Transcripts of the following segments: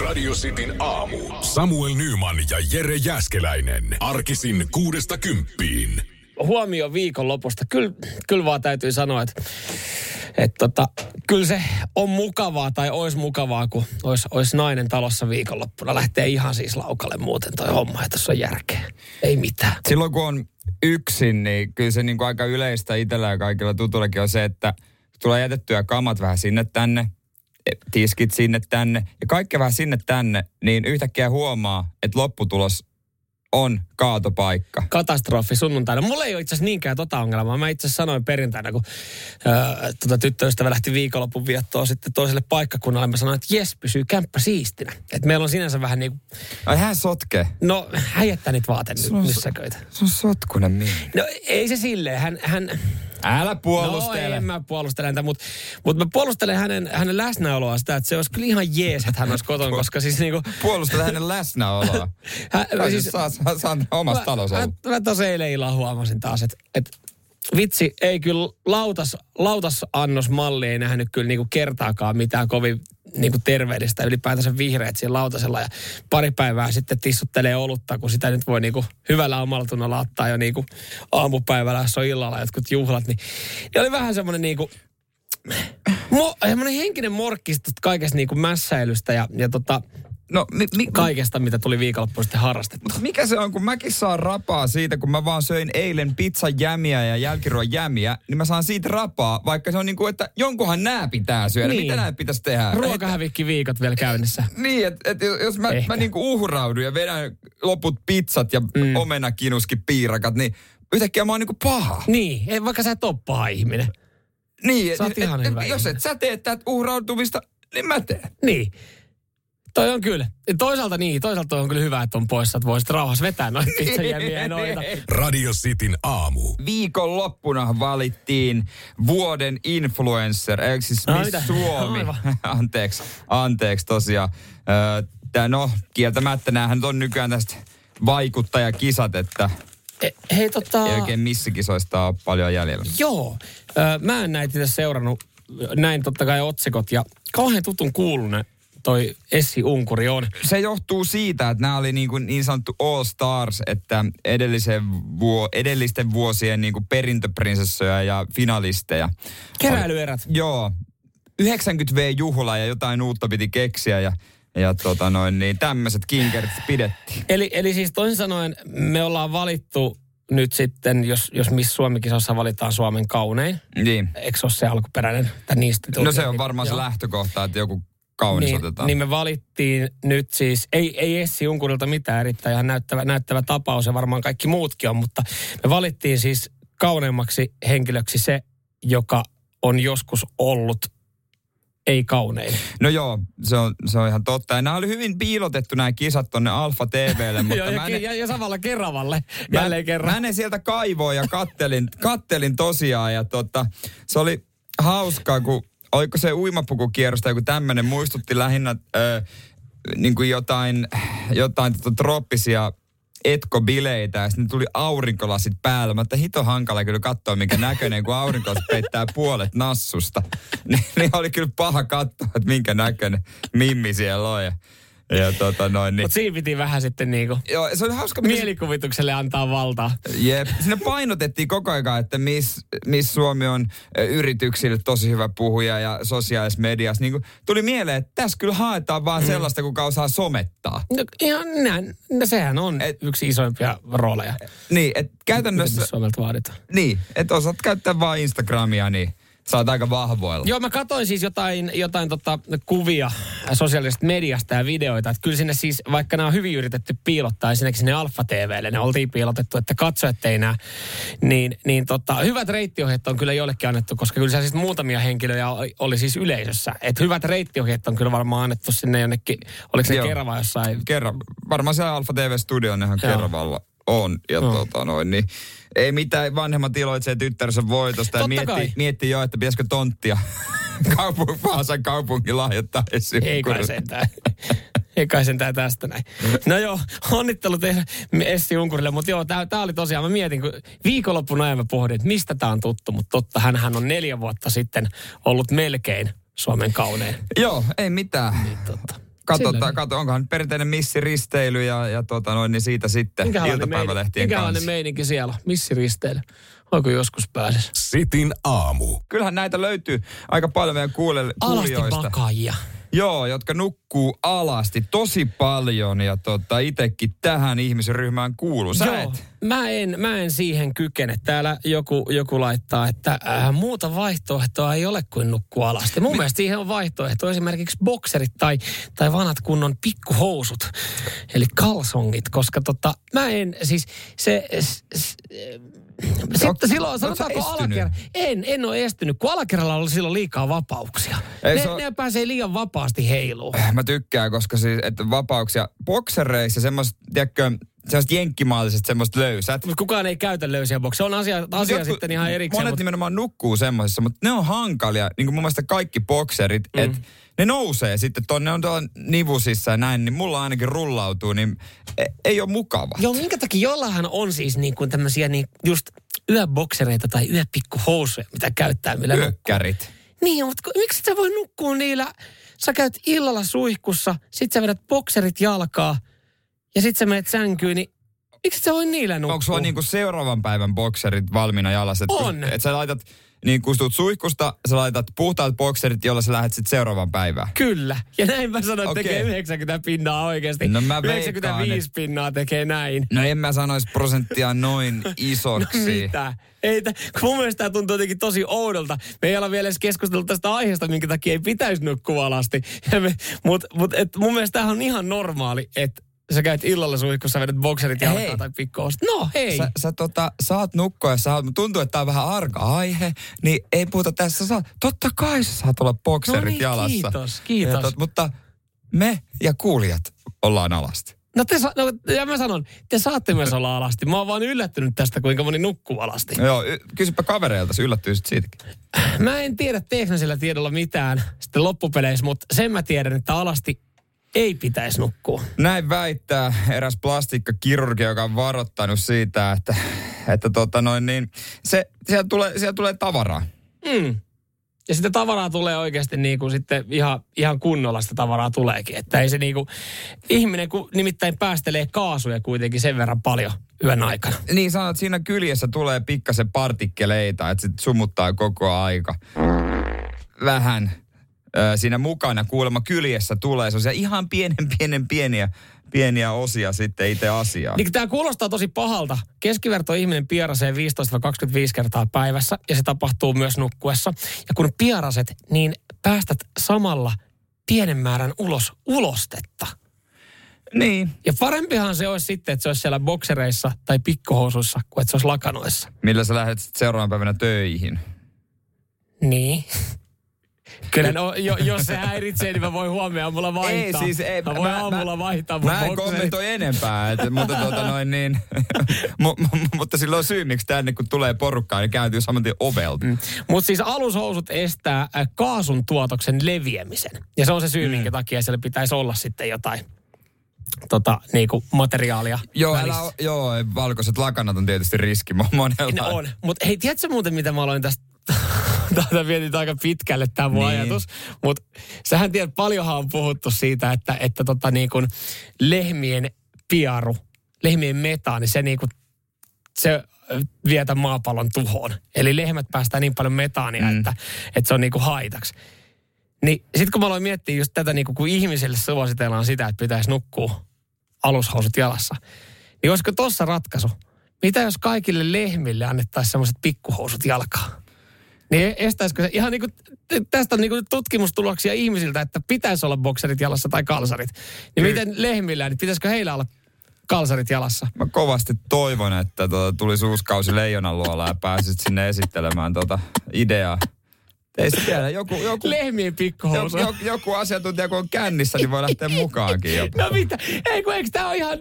Radio Cityn aamu. Samuel Nyman ja Jere Jäskeläinen. Arkisin kuudesta kymppiin. huomio viikonlopusta. Kyllä, kyllä vaan täytyy sanoa, että, että tota, kyllä se on mukavaa tai olisi mukavaa, kun olisi, olisi nainen talossa viikonloppuna. Lähtee ihan siis laukalle muuten toi homma, että tässä on järkeä. Ei mitään. Silloin kun on yksin, niin kyllä se niin kuin aika yleistä itsellä ja kaikilla tutullakin on se, että tulee jätettyä kamat vähän sinne tänne, tiskit sinne tänne ja kaikki vähän sinne tänne, niin yhtäkkiä huomaa, että lopputulos on kaatopaikka. Katastrofi sunnuntaina. Mulla ei ole itse asiassa niinkään tota ongelmaa. Mä itse asiassa sanoin perjantaina, kun öö, tota tyttöystävä lähti viikonlopun viettoon sitten toiselle paikkakunnalle. Mä sanoin, että jes, pysyy kämppä siistinä. Että meillä on sinänsä vähän niin kuin, Ai hän sotke. no häijättää niitä vaate Se on-. Se on sotkunen mihin. No ei se silleen. Hän, hän, Älä No puolustele. en mä puolustele häntä, mutta mut mä puolustelen hänen, hänen läsnäoloa sitä, että se olisi kyllä ihan jees, että hän olisi kotona, koska siis niinku... Puolustele hänen läsnäoloa. Hän, Kai siis, siis, saa, saa, saa omassa talossa mä, mä, mä tosi eilen illalla huomasin taas, että, että vitsi, ei kyllä lautas, lautasannosmalli ei nähnyt kyllä niinku kertaakaan mitään kovin niinku terveellistä, ylipäätänsä vihreät siinä lautasella ja pari päivää sitten tissuttelee olutta, kun sitä nyt voi niinku hyvällä omalla tunnolla ottaa jo niinku aamupäivällä, jos on illalla jotkut juhlat, niin, niin oli vähän semmoinen niinku, mo, semmoinen henkinen morkkis tosta kaikesta niinku mässäilystä ja, ja tota, No, mi, mi, kaikesta, mitä tuli viikonloppuun sitten harrastettua. mikä se on, kun mäkin saan rapaa siitä, kun mä vaan söin eilen pizzan jämiä ja jälkiruoan jämiä, niin mä saan siitä rapaa, vaikka se on niin kuin, että jonkunhan nää pitää syödä. Niin. Niin. Mitä nää pitäisi tehdä? Ruokahävikki viikot vielä käynnissä. Niin, että et, jos mä, Ehkä. mä niinku uhraudun ja vedän loput pizzat ja Mm. mm. omenakinuski piirakat, niin yhtäkkiä mä oon niinku paha. Niin, vaikka sä et ole paha ihminen. Niin, Sä oot et, ihan et, hyvä jos et sä tee tätä uhrautumista, niin mä teen. Niin. Toi on kyllä. Toisaalta niin, toisaalta toi on kyllä hyvä, että on poissa, että voisit rauhassa vetää noita pizzajämiä noita. Radio Cityn aamu. Viikon loppuna valittiin vuoden influencer, eikö siis Ai Miss mitä? Suomi. Aivan. anteeksi, anteeksi tosiaan. Tää, no, kieltämättä näähän on nykyään tästä vaikuttajakisat, että E, hei tota... ei oikein missä kisoista ole paljon jäljellä. Joo. Mä en näitä seurannut. Näin totta kai otsikot ja kauhean tutun kuulunen toi Essi Unkuri on. Se johtuu siitä, että nämä oli niin, kuin niin sanottu All Stars, että edellisen vuo, edellisten vuosien niin kuin perintöprinsessoja ja finalisteja. Keräilyerät. Joo. 90V-juhla ja jotain uutta piti keksiä ja, ja tota noin, niin tämmöiset kinkerit pidettiin. Eli, eli siis toisin sanoen me ollaan valittu nyt sitten, jos, jos Miss Suomi-kisossa valitaan Suomen kaunein. Niin. Eikö se ole se alkuperäinen? Tai niistä No se on varmaan se lähtökohta, että joku kaunis niin, otetaan. niin me valittiin nyt siis, ei, ei Essi Unkurilta mitään erittäin ihan näyttävä, näyttävä tapaus ja varmaan kaikki muutkin on, mutta me valittiin siis kauneimmaksi henkilöksi se, joka on joskus ollut ei kaunein. No joo, se on, se on ihan totta. Ja nämä oli hyvin piilotettu nämä kisat tonne Alfa TVlle, mutta Joo, mä ja, en, ja, ja, samalla Keravalle mä, jälleen kerran. mä ne sieltä kaivoin ja kattelin, kattelin tosiaan ja tota, se oli hauskaa, kun oliko se uimapukukierros tai joku tämmöinen, muistutti lähinnä ö, niin kuin jotain, jotain tota, trooppisia etkobileitä ja sitten tuli aurinkolasit päällä. Mä että hito hankala kyllä katsoa, minkä näköinen, kun aurinkolasit peittää puolet nassusta. Niin, niin oli kyllä paha katsoa, että minkä näköinen mimmi siellä on. Ja, ja tota noin, niin. Mutta siinä piti vähän sitten niinku Joo, se oli hauska. mielikuvitukselle antaa valtaa. Jep. Siinä painotettiin koko ajan, että miss, miss Suomi on yrityksille tosi hyvä puhuja ja sosiaalisessa mediassa. Niin kuin, tuli mieleen, että tässä kyllä haetaan vaan sellaista, kuka osaa somettaa. No, ihan näin. No, sehän on Et- yksi isoimpia rooleja, Niin, että käytännössä, Suomelta vaaditaan. niin, että osaat käyttää vaan Instagramia, niin saat aika vahvoilla. Joo, mä katsoin siis jotain, jotain tota, kuvia sosiaalisesta mediasta ja videoita. Että kyllä sinne siis, vaikka nämä on hyvin yritetty piilottaa esimerkiksi sinne Alfa TVlle, ne oltiin piilotettu, että katsojat ei näe. Niin, niin tota, hyvät reittiohjeet on kyllä jollekin annettu, koska kyllä siellä siis muutamia henkilöjä oli, oli siis yleisössä. Että hyvät reittiohjeet on kyllä varmaan annettu sinne jonnekin, oliko se. Kerava jossain Kerran, varmaan siellä Alfa TV-studio on ihan Joo. Keravalla on. Ja Joo. tota noin, niin ei mitään vanhemmat iloitsee tyttärensä voitosta. Ja miettii, miettii jo, että pitäisikö tonttia kaupung, Vaasan kaupungin lahjoittaa esiin. Ei kai sentään. Ei kai sentään tästä näin. No joo, onnittelut Essi Unkurille, mutta joo, tämä oli tosiaan, mä mietin, kun viikonloppun ajan mä pohdin, että mistä tämä on tuttu, mutta totta, hän on neljä vuotta sitten ollut melkein Suomen kaunein. Joo, ei mitään. Niin, totta. Katsotaan, katso, onkohan nyt perinteinen missiristeily ja, ja tota noin, niin siitä sitten Minkälainen iltapäivälehtien meininki, minkälainen kanssa. meininki siellä? Missiristeily. Voiko joskus pääsisi? Sitin aamu. Kyllähän näitä löytyy aika paljon meidän kuule- Alasti kuulijoista. Joo, jotka nukkuu alasti tosi paljon ja tota, itekin tähän ihmisryhmään kuuluu. Sä Joo, et. mä en, mä en siihen kykene. Täällä joku, joku laittaa, että äh, muuta vaihtoehtoa ei ole kuin nukkua alasti. Mun mielestä siihen on vaihtoehto esimerkiksi bokserit tai, tai vanhat kunnon pikkuhousut, eli kalsongit, koska tota, mä en, siis se... S, s, sitten silloin, sanotaanko estynyt? alakerra, en, en ole estynyt, kun alakerralla on silloin liikaa vapauksia. Ei ne, se on- ne pääsee liian vapaasti heiluun. Mä tykkään, koska siis, että vapauksia boksereissa semmoista, tiedätkö, semmoista jenkkimaalliset semmoista löysät. Mutta kukaan ei käytä löysiä bokseja. Se on asia, asia Jotkut- sitten ihan erikseen. Monet mutta- nimenomaan nukkuu semmoisissa, mutta ne on hankalia. Niin kuin mun mielestä kaikki bokserit, mm. että ne nousee sitten tonne on tuolla nivusissa ja näin, niin mulla ainakin rullautuu, niin e- ei ole mukava. Joo, minkä takia jollahan on siis niin kuin tämmöisiä niin just yöboksereita tai yöpikkuhousuja, mitä käyttää, millä nukkuu. Hyökkärit. Niin, mutta miksi sä voi nukkua niillä? Sä käyt illalla suihkussa, sit sä vedät bokserit jalkaa ja sit sä menet sänkyyn, niin miksi sä voi niillä nukkua? Onko sulla niinku seuraavan päivän bokserit valmiina jalassa? On. Että sä laitat, niin kun tuut suihkusta, sä laitat puhtaat bokserit, jolla sä lähdet sitten seuraavan päivään. Kyllä. Ja näin mä sanon, että Okei. tekee 90 pinnaa oikeasti. No mä 95 veikkaan, pinnaa tekee näin. No en mä sanoisi prosenttia noin isoksi. Mitä? Ei, t- mun mielestä tämä tuntuu jotenkin tosi oudolta. Me ei olla vielä edes keskustellut tästä aiheesta, minkä takia ei pitäisi nukkua alasti. Mutta mut, et mun mielestä tämähän on ihan normaali, että sä käyt illalla suihkussa, vedät bokserit Hei. jalkaa tai pikkuosta. No hei. Sä, sä tota, saat nukkua ja sä, tuntuu, että tää on vähän arka aihe, niin ei puhuta tässä. Sä, totta kai sä saat olla bokserit No niin, jalassa. kiitos, kiitos. Ja tot, mutta me ja kuulijat ollaan alasti. No, te no ja mä sanon, te saatte myös olla alasti. Mä oon vaan yllättynyt tästä, kuinka moni nukkuu alasti. Joo, kysypä kavereilta, sä yllättyisit siitäkin. Mä en tiedä teknisellä tiedolla mitään sitten loppupeleissä, mutta sen mä tiedän, että alasti ei pitäisi nukkua. Näin väittää eräs plastiikkakirurgi, joka on varoittanut siitä, että, että tota noin niin, se, sieltä, tulee, sieltä tulee tavaraa. Mm. Ja sitä tavaraa tulee oikeasti niin kuin sitten ihan, ihan kunnolla sitä tavaraa tuleekin. Että ei se niin kuin, ihminen kun nimittäin päästelee kaasuja kuitenkin sen verran paljon yön aikana. Niin sanot, että siinä kyljessä tulee pikkasen partikkeleita, että se sumuttaa koko aika. Vähän siinä mukana kuulemma kyljessä tulee sellaisia ihan pienen, pienen, pieniä, pieniä osia sitten itse asiaan. Niin tämä kuulostaa tosi pahalta. Keskiverto ihminen pierasee 15-25 kertaa päivässä ja se tapahtuu myös nukkuessa. Ja kun pieraset, niin päästät samalla pienen määrän ulos ulostetta. Niin. Ja parempihan se olisi sitten, että se olisi siellä boksereissa tai pikkuhousuissa, kuin että se olisi lakanoissa. Millä sä lähdet sitten seuraavana päivänä töihin? Niin. Kyllä, no, jo, jos se häiritsee, niin mä voin huomenna aamulla vaihtaa. Ei siis, ei. Mä voin aamulla vaihtaa mun Mä en kommentoi enempää, et, mutta tuota noin niin. mu, mu, mutta silloin on syy, miksi tänne kun tulee porukkaa, niin kääntyy saman tien ovelta. Mm. Mutta siis alushousut estää äh, kaasun tuotoksen leviämisen. Ja se on se syy, mm. minkä takia siellä pitäisi olla sitten jotain tota, niinku materiaalia Joo, välissä. älä, joo, valkoiset lakanat on tietysti riski mo- monella. Ne on. Mutta hei, tiedätkö muuten, mitä mä aloin tästä Tätä mietin aika pitkälle tämä mun Niin. niin. ajatus. Mutta sähän tiedät, paljonhan on puhuttu siitä, että, että tota niin kuin lehmien piaru, lehmien metaani, se niin kuin, se vietä maapallon tuhoon. Eli lehmät päästää niin paljon metaania, mm. että, että se on niin kuin haitaksi. Niin sitten kun mä aloin miettiä just tätä, niin kuin, kun ihmisille suositellaan sitä, että pitäisi nukkua alushousut jalassa, niin olisiko tossa ratkaisu? Mitä jos kaikille lehmille annettaisiin semmoiset pikkuhousut jalkaan? Niin estäisikö se ihan niin kuin, tästä on niin kuin tutkimustuloksia ihmisiltä, että pitäisi olla bokserit jalassa tai kalsarit. Niin Kyllä. miten lehmillä, niin pitäisikö heillä olla kalsarit jalassa? Mä kovasti toivon, että tuota, tulisi uusi kausi Leijonan luola ja pääsisit sinne esittelemään tuota ideaa. Ei se tiedä, joku, joku, Lehmien joku, pikkuhousu. joku, joku asiantuntija kun on kännissä, niin voi lähteä mukaankin jopa. No mitä? Ei kun eikö tämä ole ihan,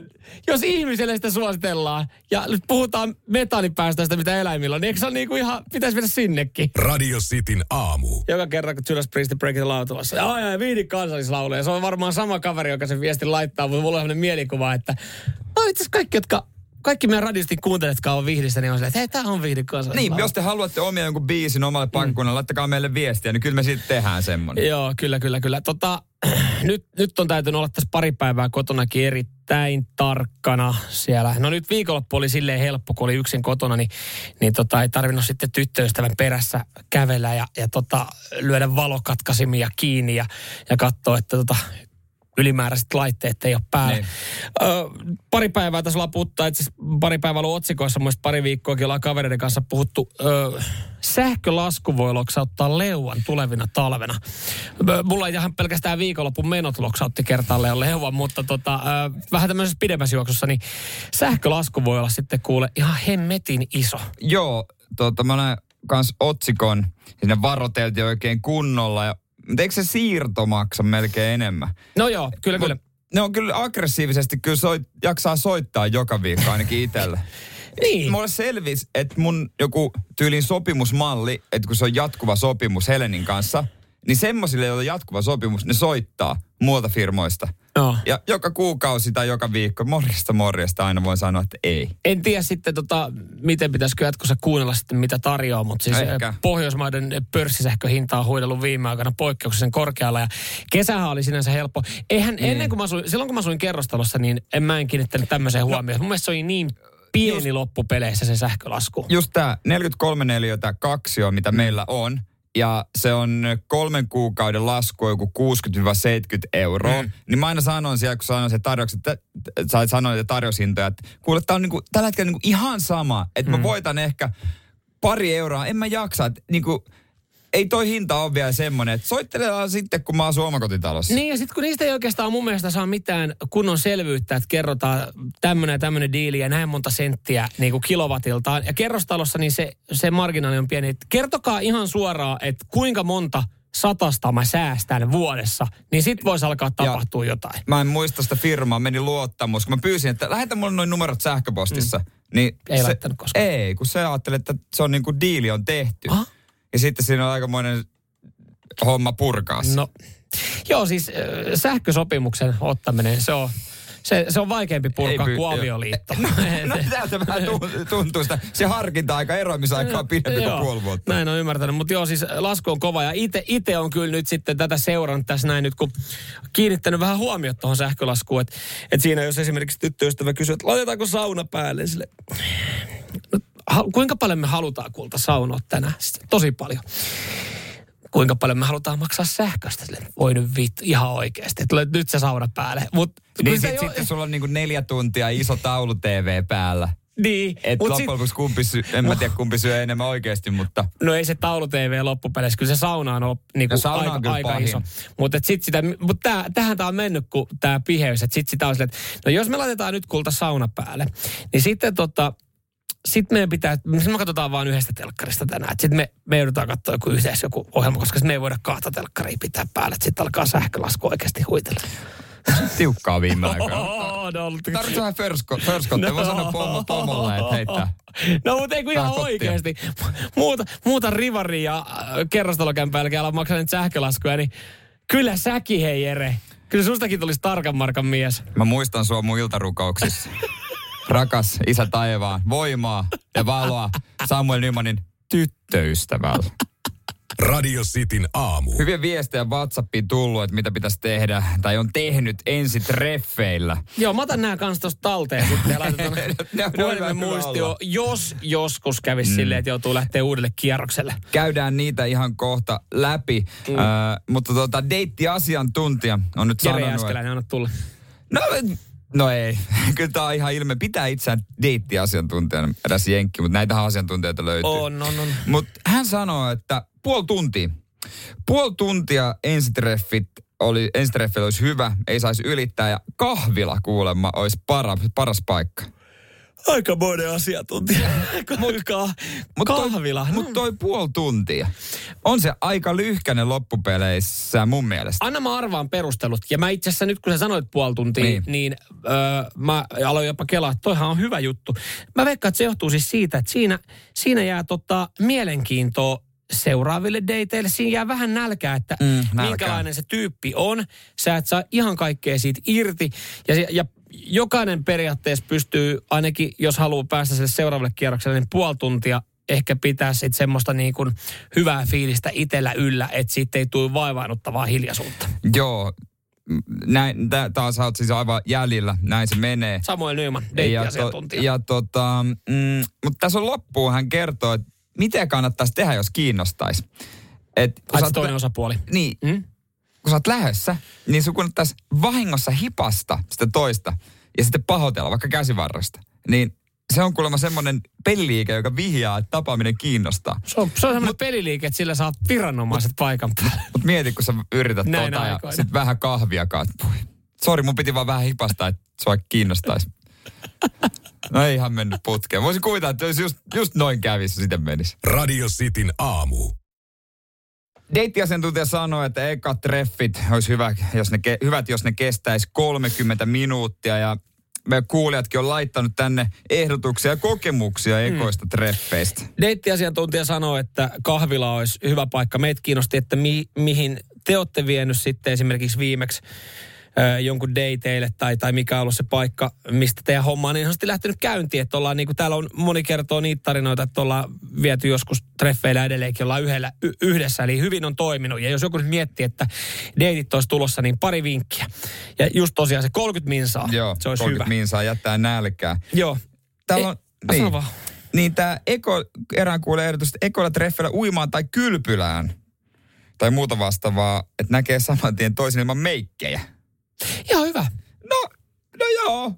jos ihmiselle sitä suositellaan ja nyt puhutaan metaanipäästöistä, mitä eläimillä on, niin eikö se ole niin kuin ihan, pitäisi mennä sinnekin? Radio Cityn aamu. Joka kerran, kun Judas Priest Break the Lautulassa. Ja aina viidi kansallislaulu. Ja se on varmaan sama kaveri, joka sen viestin laittaa, mutta mulla on sellainen mielikuva, että no itse asiassa kaikki, jotka kaikki meidän radiosti kuuntelijat, jotka on vihdistä, niin on silleen, että hei, tää on vihdi Niin, jos te haluatte omia jonkun biisin omalle pankkunnalle, mm. laittakaa meille viestiä, niin kyllä me sitten tehdään semmonen. Joo, kyllä, kyllä, kyllä. Tota, nyt, nyt on täytynyt olla tässä pari päivää kotonakin erittäin tarkkana siellä. No nyt viikonloppu oli silleen helppo, kun oli yksin kotona, niin, niin tota, ei tarvinnut sitten tyttöystävän perässä kävellä ja, ja tota, lyödä valokatkaisimia kiinni ja, ja katsoa, että tota, ylimääräiset laitteet ei ole päällä. Niin. Ö, pari päivää tässä puhuttu, itse pari päivää ollut otsikoissa, mun pari viikkoakin ollaan kavereiden kanssa puhuttu. Ö, sähkölasku voi loksauttaa leuan tulevina talvena. Mulla ei ihan pelkästään viikonlopun menot loksautti kertaalleen leuan, mutta tota, ö, vähän tämmöisessä pidemmässä juoksussa, niin sähkölasku voi olla sitten kuule ihan hemmetin iso. Joo, tota, mä näen kans otsikon, sinne varoteltiin oikein kunnolla ja mutta eikö se siirto maksa melkein enemmän? No joo, kyllä Mut kyllä. Ne on kyllä aggressiivisesti, kyllä soit, jaksaa soittaa joka viikko ainakin itselle. niin. Mulle selvisi, että mun joku tyylin sopimusmalli, että kun se on jatkuva sopimus Helenin kanssa, niin semmoisille, joilla on jatkuva sopimus, ne soittaa muualta firmoista. No. Ja joka kuukausi tai joka viikko, morjesta morjesta aina voin sanoa, että ei. En tiedä sitten, tota, miten pitäisikö jatkossa kuunnella sitten, mitä tarjoaa, mutta siis Ehkä. Eh, Pohjoismaiden pörssisähköhinta on huidellut viime aikana poikkeuksellisen korkealla ja kesähän oli sinänsä helppo. Eihän niin. ennen kuin mä asuin, silloin kun mä asuin kerrostalossa, niin en mä en kiinnittänyt tämmöiseen no. huomioon. Mun mielestä se oli niin pieni just, loppupeleissä se sähkölasku. Just tämä 43 neliötä kaksio, mitä mm. meillä on, ja se on kolmen kuukauden lasku joku 60-70 euroa, mm. niin mä aina sanon siellä, kun sanoin se tarjoukset, että sä sanoit että tarjoushintoja, että kuule, tää on niinku, tällä hetkellä niinku ihan sama, että mm. mä voitan ehkä pari euroa, en mä jaksa, että niinku, ei toi hinta ole vielä semmoinen, että soitteletaan sitten, kun mä asun omakotitalossa. Niin, ja sitten kun niistä ei oikeastaan mun mielestä saa mitään kunnon selvyyttä, että kerrotaan tämmöinen ja tämmöinen diili ja näin monta senttiä niin kuin kilowatiltaan. Ja kerrostalossa niin se, se marginaali on pieni. Kertokaa ihan suoraan, että kuinka monta satasta mä säästän vuodessa, niin sit voisi alkaa tapahtua ja jotain. Mä en muista sitä firmaa, meni luottamus. Kun mä pyysin, että lähetä mulle noin numerot sähköpostissa. Mm. Niin ei se, laittanut koskaan. Ei, kun se ajattelee, että se on niin kuin diili on tehty. Aha. Ja sitten siinä on aikamoinen homma purkaa No, joo siis sähkösopimuksen ottaminen, se on, se, se on vaikeampi purkaa Ei kuin avioliitto. No, no täältä vähän tuntuu sitä. Se harkinta-aika, eroamisaika on pidempi kuin puoli vuotta. Näin on ymmärtänyt, mutta joo siis lasku on kova ja itse on kyllä nyt sitten tätä seurannut tässä näin nyt, kun kiinnittänyt vähän huomiota tuohon sähkölaskuun, että et siinä jos esimerkiksi tyttöystävä kysyy, että laitetaanko sauna päälle, sille, kuinka paljon me halutaan kulta saunoa tänään? Sitten, tosi paljon. Kuinka paljon me halutaan maksaa sähköstä? Sille, voi nyt vittu, ihan oikeasti. Tulee nyt se sauna päälle. Mut, niin sit, jo... sitten sulla on niinku neljä tuntia iso taulu TV päällä. Niin. Et loppujen lopuksi kumpi syö, en mä tiedä kumpi syö enemmän oikeasti, mutta... No ei se taulu TV loppupeleissä, kyllä se sauna on niinku no, sauna aika, on aika pahin. iso. Mutta sit sitä, mut tää, tähän tää on mennyt, kun tää piheys, että sit sitä on silleen, että no jos me laitetaan nyt kulta sauna päälle, niin sitten tota, sitten meidän pitää, me katsotaan vain yhdestä telkkarista tänään. Sitten me, me joudutaan katsoa joku yhdessä joku ohjelma, koska me ei voida kahta telkkaria pitää päällä. Sitten alkaa sähkölasku oikeasti huitella. Tiukkaa viime aikoina. Oh, no, Tarvitsee vähän försko. No. Mä sanon pomo, pomolle, että heittää. No mutta ei kun ihan oikeasti. Muuta, muuta rivaria ja äh, kerrostalokämpää jälkeen ala maksaa sähkölaskuja, niin kyllä säkin hei Jere. Kyllä sustakin tulisi tarkan markan mies. Mä muistan sua mun iltarukouksissa. Rakas isä taivaan, voimaa ja valoa Samuel Nymanin tyttöystävällä. Radio Cityn aamu. Hyviä viestejä WhatsAppiin tullut, että mitä pitäisi tehdä, tai on tehnyt ensi treffeillä. Joo, mä otan nämä kanssa tosta talteen sitten ja laitetaan puhelimen muistio, jos joskus kävisi mm. silleen, että joutuu lähteä uudelle kierrokselle. Käydään niitä ihan kohta läpi, mm. uh, mutta tota, deittiasiantuntija on nyt Jere sanonut... Jere anna tulla. No No ei. Kyllä tämä on ihan ilme. Pitää itseään deittiasiantuntijana edes jenkki, mutta näitä asiantuntijoita löytyy. On, on, on. Mutta hän sanoo, että puoli tuntia. Puoli tuntia ensitreffit oli, ensitreffit olisi hyvä, ei saisi ylittää ja kahvila kuulemma olisi para, paras paikka. Aika monen asiantuntija. Kuinka mut kahvila. Mutta toi, mut toi puoli tuntia. On se aika lyhkänen loppupeleissä mun mielestä. Anna mä arvaan perustelut. Ja mä itse asiassa nyt kun sä sanoit puoli tuntia, niin, niin öö, mä aloin jopa kelaa, että toihan on hyvä juttu. Mä veikkaan, että se johtuu siis siitä, että siinä, siinä jää tota mielenkiintoa seuraaville dateille. Siinä jää vähän nälkää, että mm, nälkää. minkälainen se tyyppi on. Sä et saa ihan kaikkea siitä irti. Ja, ja jokainen periaatteessa pystyy, ainakin jos haluaa päästä sille seuraavalle kierrokselle, niin puoli tuntia ehkä pitää sitten semmoista niin kuin hyvää fiilistä itsellä yllä, että siitä ei tule vaivaannuttavaa hiljaisuutta. Joo, näin, tää, taas olet siis aivan jäljellä, näin se menee. Samuel Nyman, Ja, to, deittiasiantuntija. ja tota, mm, mutta tässä on loppuun hän kertoo, että miten kannattaisi tehdä, jos kiinnostaisi. Et, Ai sä oot- toinen osapuoli. Niin, Mm? Kun sä oot lähdössä, niin sun kannattaisi vahingossa hipasta sitä toista ja sitten pahoitella vaikka käsivarresta. Niin se on kuulemma semmoinen peliliike, joka vihjaa, että tapaaminen kiinnostaa. Se on, se on semmoinen peliliike, että sillä saat viranomaiset paikan päälle. Mutta mieti, kun sä yrität Näin tota ja aikoina. sit vähän kahvia kaat. Sori, mun piti vaan vähän hipasta, että sua kiinnostaisi. No ei ihan mennyt putkeen. Voisin kuvitella, että jos just, just noin kävisi, sitten menisi. Radio Cityn aamu. Deittiasiantuntija sanoi, että eka treffit olisi hyvä, jos ne, ke- hyvät, jos ne kestäisi 30 minuuttia ja me kuulijatkin on laittanut tänne ehdotuksia ja kokemuksia ekoista treffeistä. Deittiasiantuntija sanoo, että kahvila olisi hyvä paikka. Meitä kiinnosti, että mi, mihin te olette vienyt sitten esimerkiksi viimeksi jonkun dateille tai, tai mikä on ollut se paikka, mistä teidän homma on niin sanotusti lähtenyt käyntiin. Että ollaan, niin kuin täällä on moni kertoo niitä tarinoita, että ollaan viety joskus treffeillä edelleenkin, ollaan yhdellä, y- yhdessä. Eli hyvin on toiminut. Ja jos joku nyt miettii, että deitit olisi tulossa, niin pari vinkkiä. Ja just tosiaan se 30 minsaa, Joo, se olisi 30 hyvä. minsaa jättää nälkää. Joo. Täällä on, sano niin, vaan. niin tämä eko, erään kuulee että ekolla treffeillä uimaan tai kylpylään tai muuta vastaavaa, että näkee saman tien toisen ilman meikkejä. Ihan hyvä. No, no joo.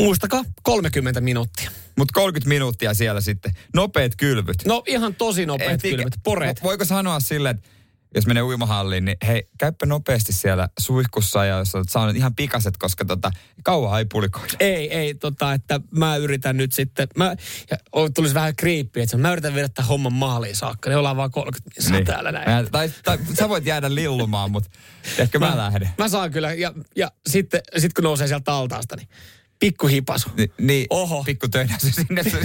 Muistakaa 30 minuuttia. Mutta 30 minuuttia siellä sitten. Nopeat kylvyt. No ihan tosi nopeat Ehtiikö- kylmät, poreet. Vo- Voiko sanoa silleen, että jos menee uimahalliin, niin hei, käyppä nopeasti siellä suihkussa ja jos olet saanut ihan pikaset, koska tota, kauan ei pulikoida. Ei, ei, tota, että mä yritän nyt sitten, mä, ja tulisi vähän kriippi, että mä yritän viedä tämän homman maaliin saakka, niin ollaan vaan 30 minsaa niin. täällä näin. Mä, tai, tai, sä voit jäädä lillumaan, mutta ehkä mä, lähden. Mä saan kyllä, ja, ja sitten sit kun nousee sieltä altaasta, niin pikku hipasu. Ni, niin, Oho. pikku töinäsy sinne, se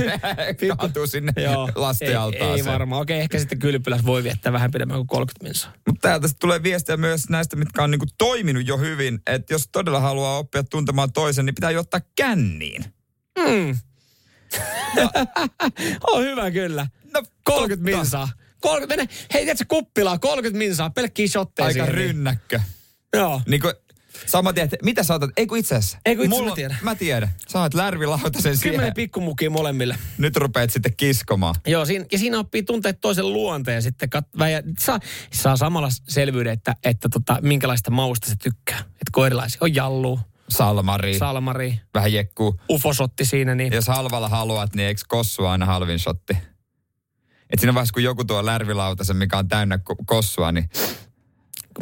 kaatuu sinne Joo, ei, lastenaltaaseen. ei varmaan. Okei, ehkä sitten kylpylässä voi viettää vähän pidemmän kuin 30 minsaa. Mutta täältä tulee viestiä myös näistä, mitkä on niinku toiminut jo hyvin. Että jos todella haluaa oppia tuntemaan toisen, niin pitää jo ottaa känniin. Mm. on hyvä kyllä. No, 30 totta. minsaa. 30, mene, hei, tiedätkö kuppilaa, 30 minsaa, pelkkiä shotteja Aika siihen, rynnäkkö. Joo. Niin kuin, sama tiedät, mitä sä otat? Ei kun itse asiassa. Ei kun itse Mulla mä tiedän. Mä tiedän. Sä oot lärvilautasen Kymmenen siihen. pikkumukia molemmille. Nyt rupeat sitten kiskomaan. Joo, siinä, ja siinä oppii tuntea toisen luonteen sitten. Kat- ja saa, saa samalla selvyyden, että, että tota, minkälaista mausta se tykkää. Että kun erilaisia. On jallu, Salmari, salmari, vähän jekkuu. ufosotti siinä. Niin Jos halvalla haluat, niin eikö kossu aina halvin shotti? Et siinä vaiheessa, kun joku tuo lärvilautasen, mikä on täynnä ko- kossua, niin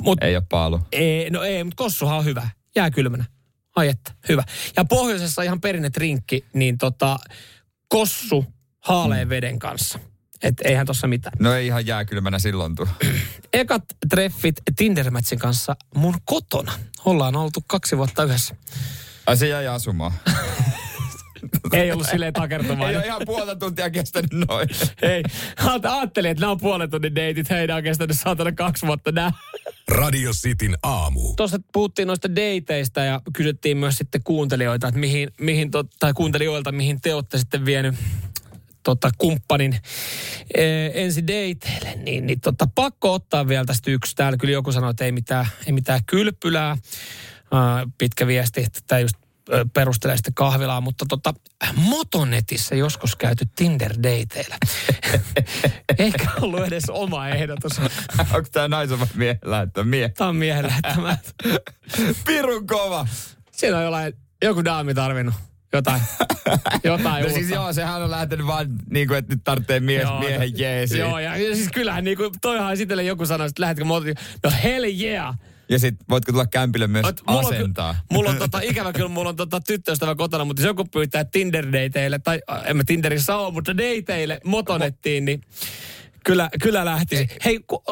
Mut, ei ole paalu. ei, no ei, mutta kossuhan on hyvä. Jää kylmänä. Ai että, hyvä. Ja pohjoisessa ihan perinne trinkki, niin tota, kossu haaleen veden kanssa. Et eihän tossa mitään. No ei ihan jääkylmänä silloin tuu. Ekat treffit Tindermatchin kanssa mun kotona. Ollaan oltu kaksi vuotta yhdessä. Ai se jäi asumaan. Ei ollut silleen ei takertumaan. ole ihan puolta tuntia kestänyt noin. Hei, ajattelin, että nämä on puolen tunnin deitit. Hei, nämä on kestänyt saatana kaksi vuotta nämä. Radio Cityn aamu. Tuossa puhuttiin noista dateista ja kysyttiin myös sitten kuuntelijoita, että mihin, mihin to, tai kuuntelijoilta, mihin te olette sitten vienyt tota, kumppanin ee, ensi dateille, niin, niin tota, pakko ottaa vielä tästä yksi. Täällä kyllä joku sanoi, että ei mitään, ei mitään kylpylää. Ää, pitkä viesti, että just perustelee sitten kahvilaa, mutta tota, Motonetissä joskus käyty Tinder-dateillä. Eikä ollut edes oma ehdotus. Onko tää naisen vai miehen lähettämä? Mie. Tämä on miehen lähettämä. Pirun kova. Siinä on jollain, joku daami tarvinnut jotain, jotain No siis joo, sehän on lähtenyt vaan niin kuin, että nyt tarvitsee mies, Joo, miehen no- jeesiin. Joo, ja, ja siis kyllähän niin kuin, toihan esitelle joku sanoi, että lähetkö motin, no hell yeah. Ja sit voitko tulla kämpille myös Oot- mulla on asentaa. Mulla on tota, ikävä kyllä, mulla on tota tyttöystävä kotona, mutta jos joku pyytää Tinder-dateille, tai äh, en mä Tinderissä ole, mutta dateille motonettiin, niin kyllä, kyllä lähtisi. Hei, ku,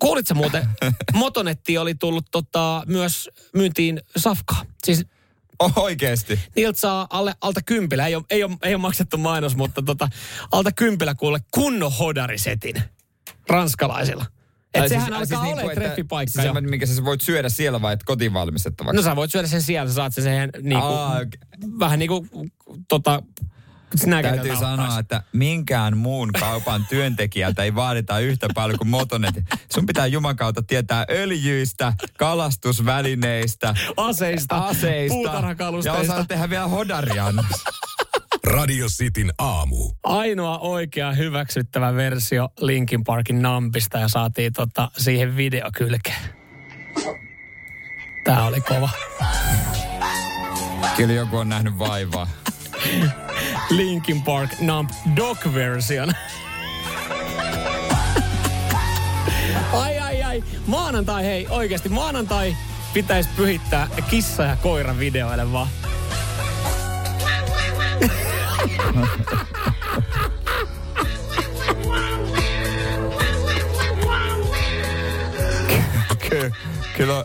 kuulitko muuten, motonetti oli tullut tota, myös myyntiin safkaa. Siis Oh, oikeesti. niiltä saa alle, alta kympillä, ei ole, ei, ole, ei ole maksettu mainos, mutta tota, alta kympillä kuule kunnon hodarisetin ranskalaisilla. Et sehän alkaa siis olemaan treffipaikka siis semmoinen, minkä sä voit syödä siellä vai kotiin valmistettavaksi? No sä voit syödä sen siellä, sä saat sen siihen niinku, Aa, okay. vähän niin kuin tota, Täytyy sanoa, että minkään muun kaupan työntekijältä ei vaadita yhtä paljon kuin Motonet. Sun pitää Juman kautta tietää öljyistä, kalastusvälineistä, aseista, aseista ja osaa tehdä vielä hodariannos. Radio Cityn aamu. Ainoa oikea hyväksyttävä versio Linkin Parkin nampista ja saatiin tota, siihen video kylkeen. Tää oli kova. Kyllä joku on nähnyt vaivaa. Linkin Park Nump Dog version. ai ai ai. Maanantai, hei oikeasti maanantai pitäisi pyhittää kissa ja koira videoille vaan. Kyllä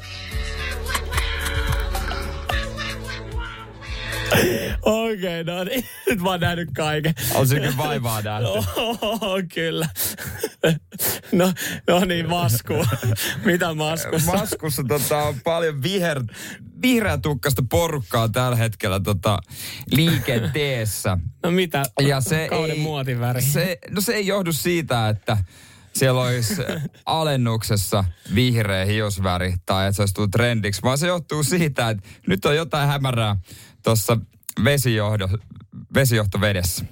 Okei, okay, no niin. Nyt mä oon nähnyt kaiken. On se kyllä vaivaa nähty. Oh, kyllä. No, no niin, masku. Mitä maskussa? Maskussa tota, on paljon viher, vihreätukkasta porukkaa tällä hetkellä tota, liikenteessä. No mitä? Ja se Kauden ei, muotiväri. Se, no se ei johdu siitä, että siellä olisi alennuksessa vihreä hiusväri tai että se olisi tullut trendiksi, vaan se johtuu siitä, että nyt on jotain hämärää tuossa vesijohdo, vesijohtovedessä.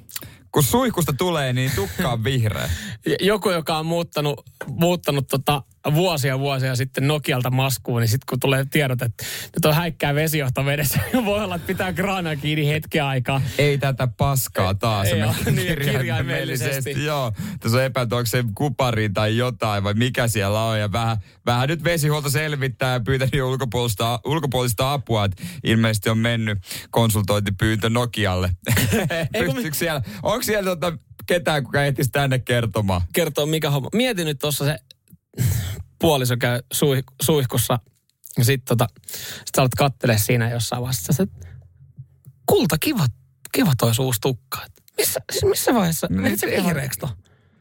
Kun suihkusta tulee, niin tukka on vihreä. Joku, joka on muuttanut, muuttanut tota vuosia vuosia sitten Nokialta maskuun, niin sitten kun tulee tiedot, että nyt on häikkää vesijohto vedessä, voi olla, että pitää kraanaa kiinni hetken aikaa. Ei tätä paskaa taas. Ei, ole, niin, kirjaimellisesti. Joo, tässä on epäilty, onko se kupari tai jotain vai mikä siellä on. Ja vähän, vähän nyt vesihuolto selvittää ja pyytänyt ulkopuolista, ulkopuolista apua, että ilmeisesti on mennyt konsultointipyyntö Nokialle. Pystyykö siellä, onko siellä tota, ketään, kuka ehtisi tänne kertomaan? Kertoo mikä homma. Mietin nyt tuossa se puoliso käy suih, suihkussa ja sit, tota, sit sä alat kattele siinä jossain vaiheessa, että kulta, kiva, kiva toi uusi tukka. Missä, siis missä vaiheessa? Vedit se vihreäksi to?